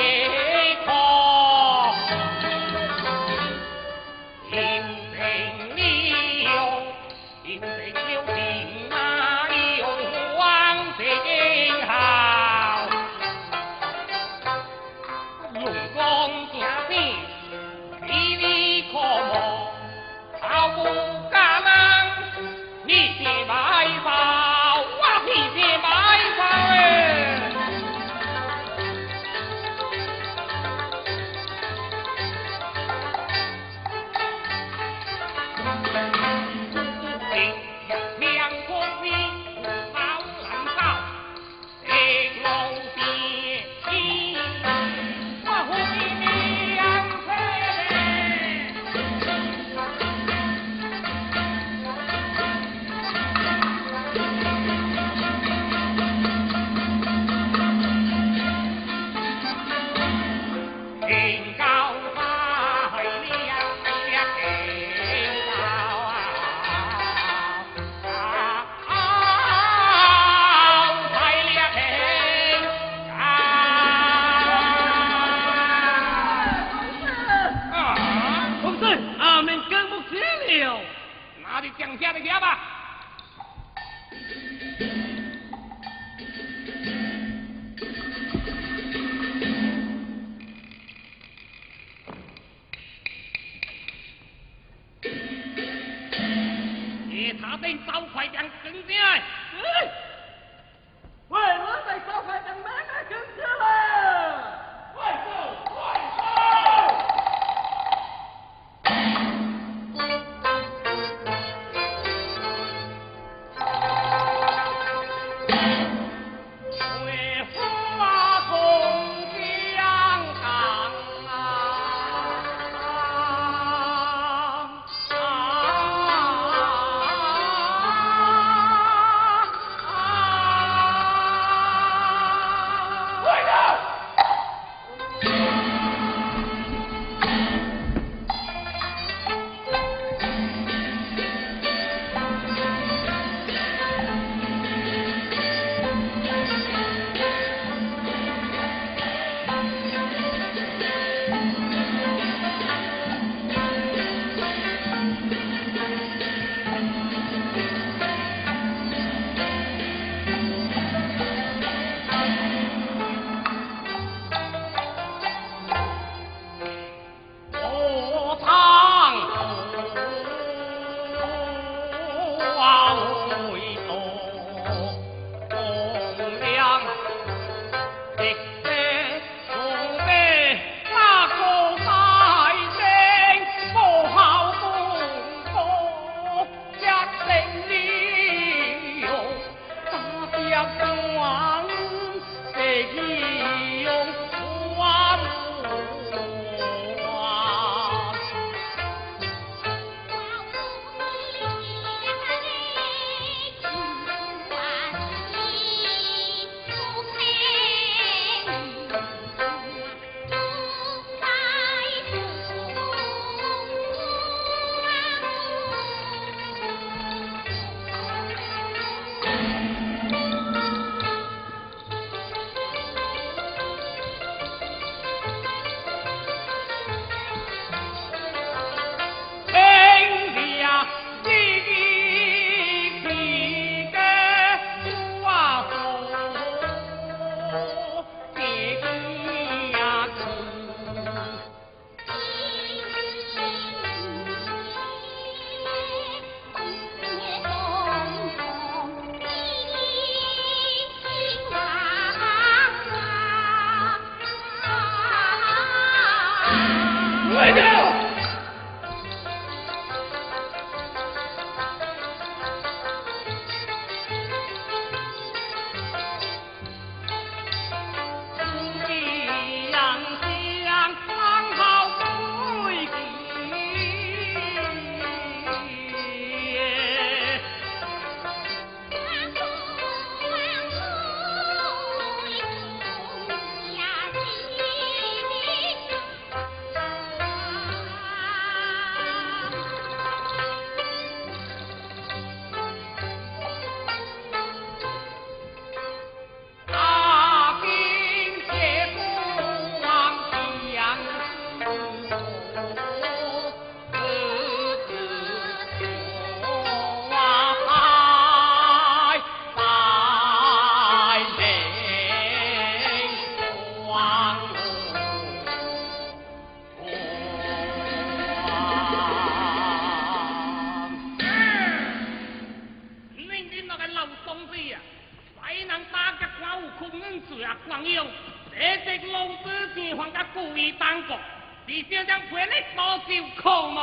yeah. don't cold,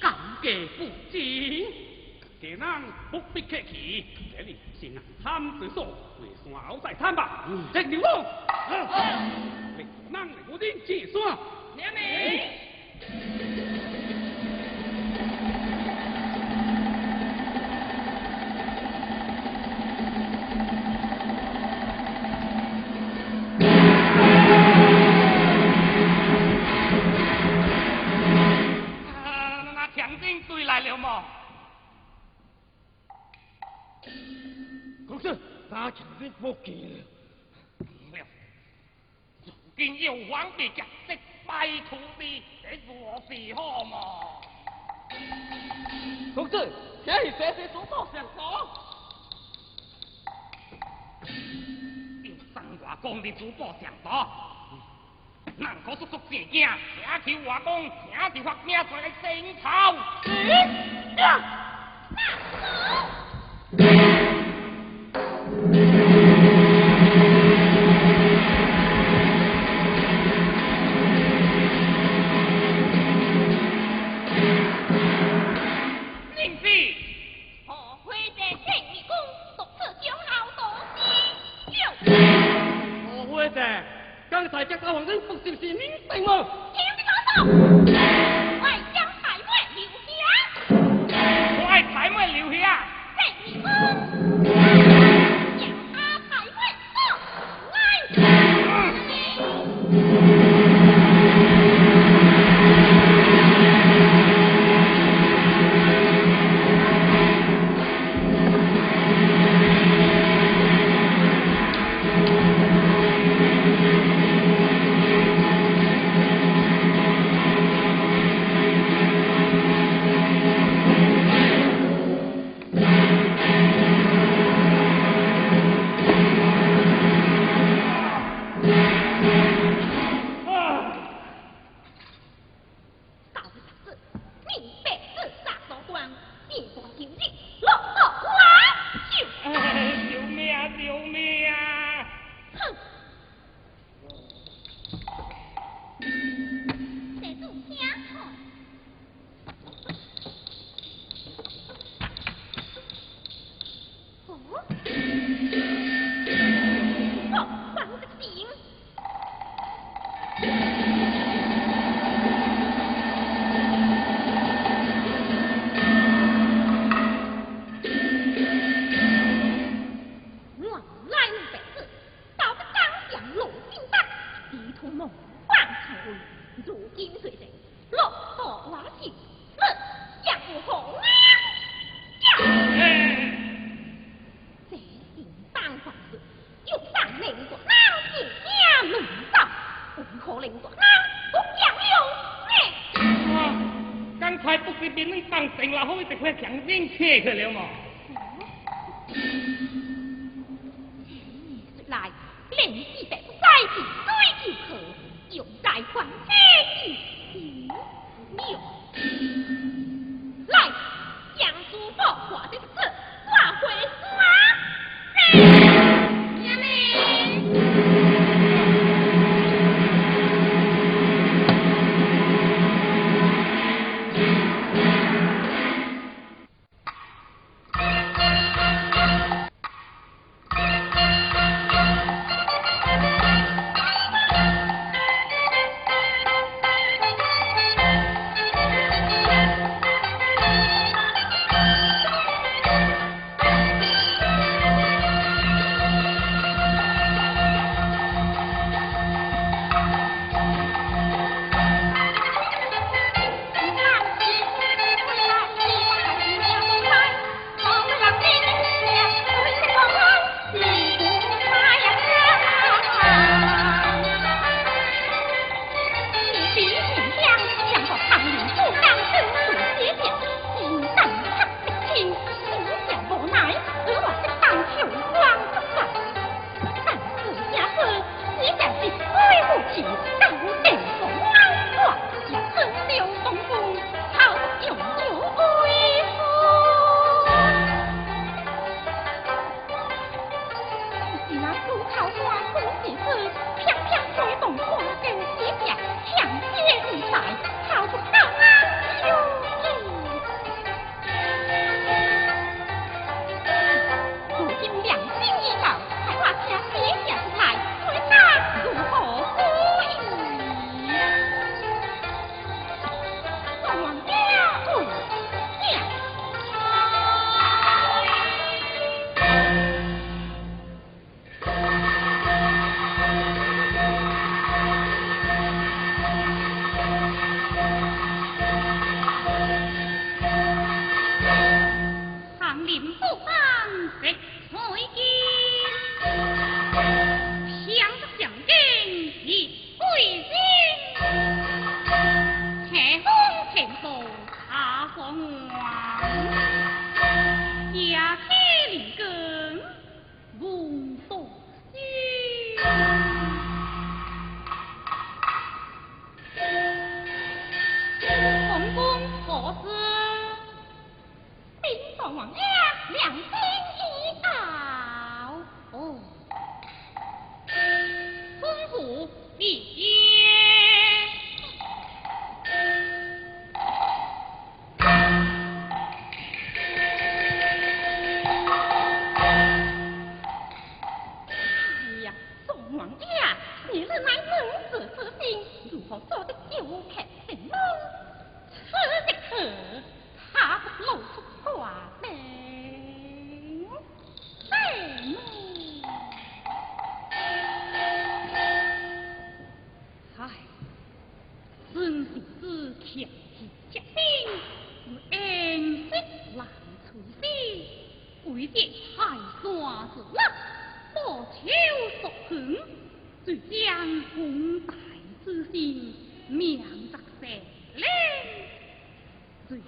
感激不尽。家人不必客气，这里是南滩之所，回山后再谈吧。这牛龙，你能来我的解山。娘们。不见了。了，如今有王的价值，拜托你，这若是好么？公子，这是这些所报上讲。有三外公的主播上多，人可叔叔正惊，听求外公，听着发命出来升朝。宁刚才这个王人不就是你定吗？听得懂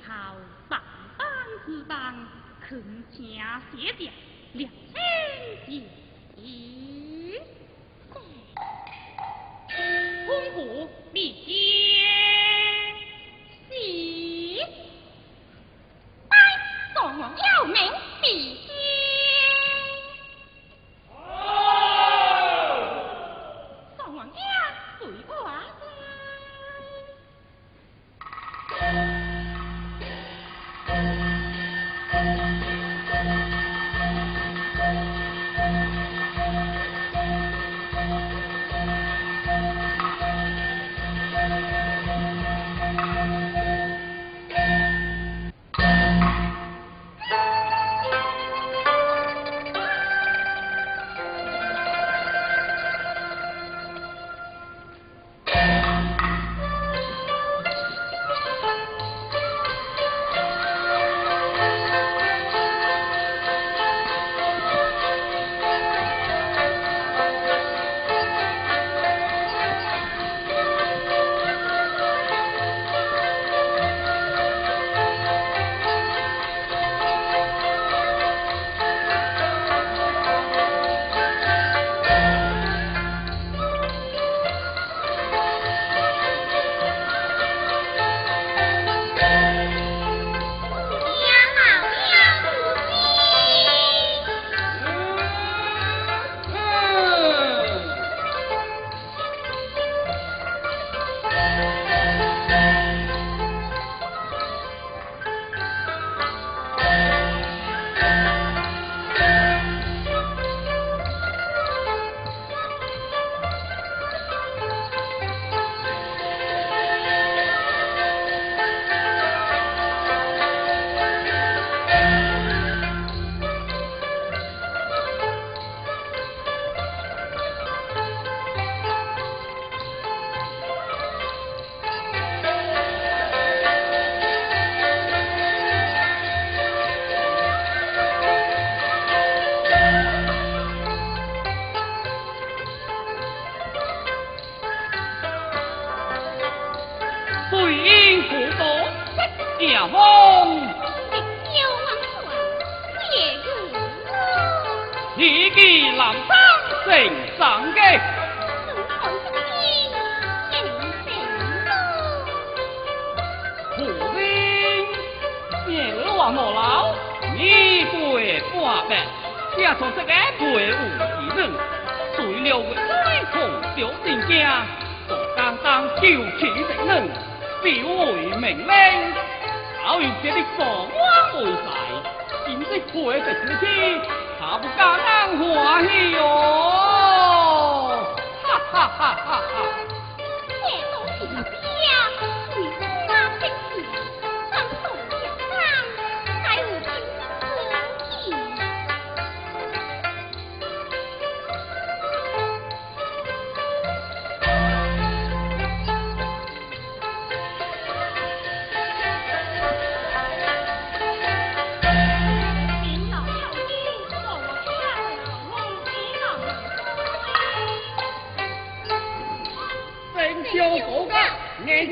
小国家，你是东亚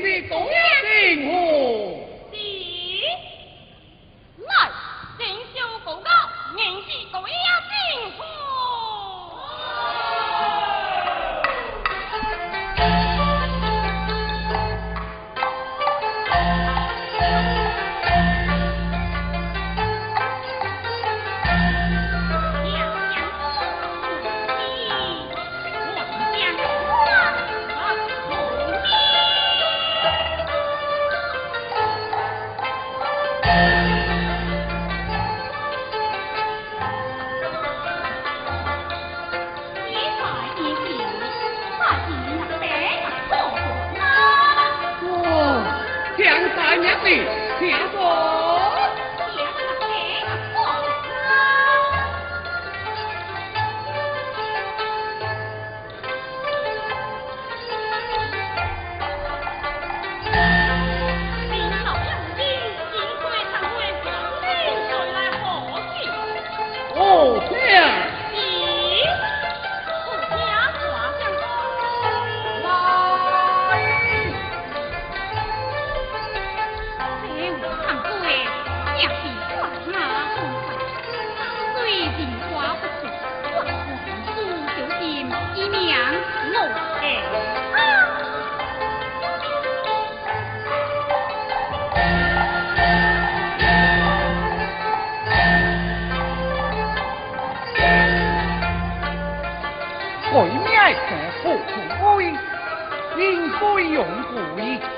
政府。是。穷富无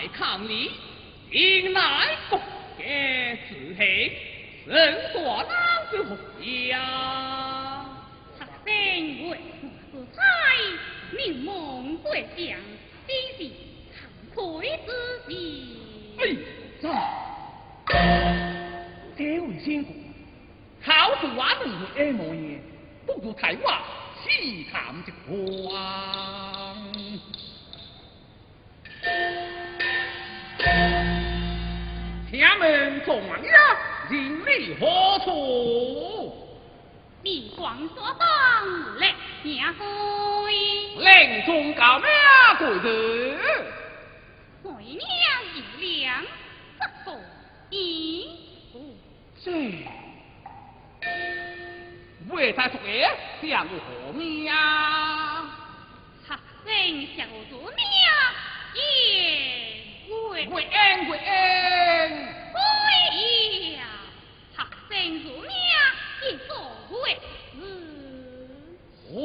害抗礼，迎来不给自黑，人大男子何呀？他生为我所猜，明梦对象，必是惭愧之极。哎，这位先姑，好似我们会爱模样，不如台湾细谈一番。请问状元人立何处？你光说当来下归，令中高名贵子，为娘一两，不过一不这为在出言相为何名？学生小主命也为为恩为恩。为呀，学生如命也所谓是。哦，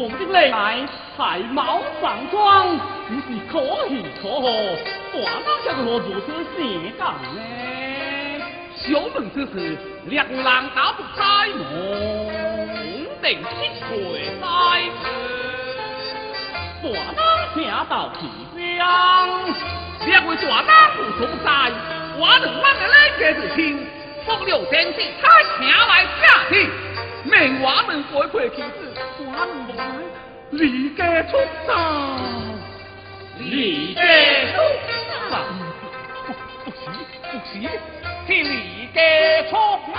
我的来来，才貌上妆，不是可喜可贺，我哪晓得我如此性感呢？小门之事，两人打不开门，定七岁在此。大人听到气香，两位大人不所在，我能让个来给子听，风流天地，他请来下去，命我们改配其子，我们无奈离家出走，离家出走，不不是不是，是离家出门，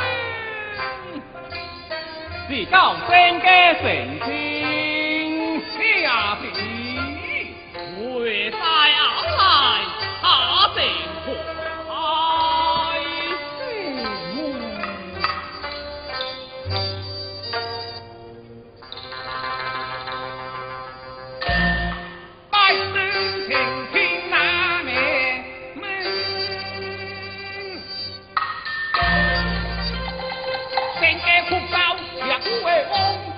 是到生家成亲下地。回在后来，他定不高，两位翁，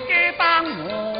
给帮我。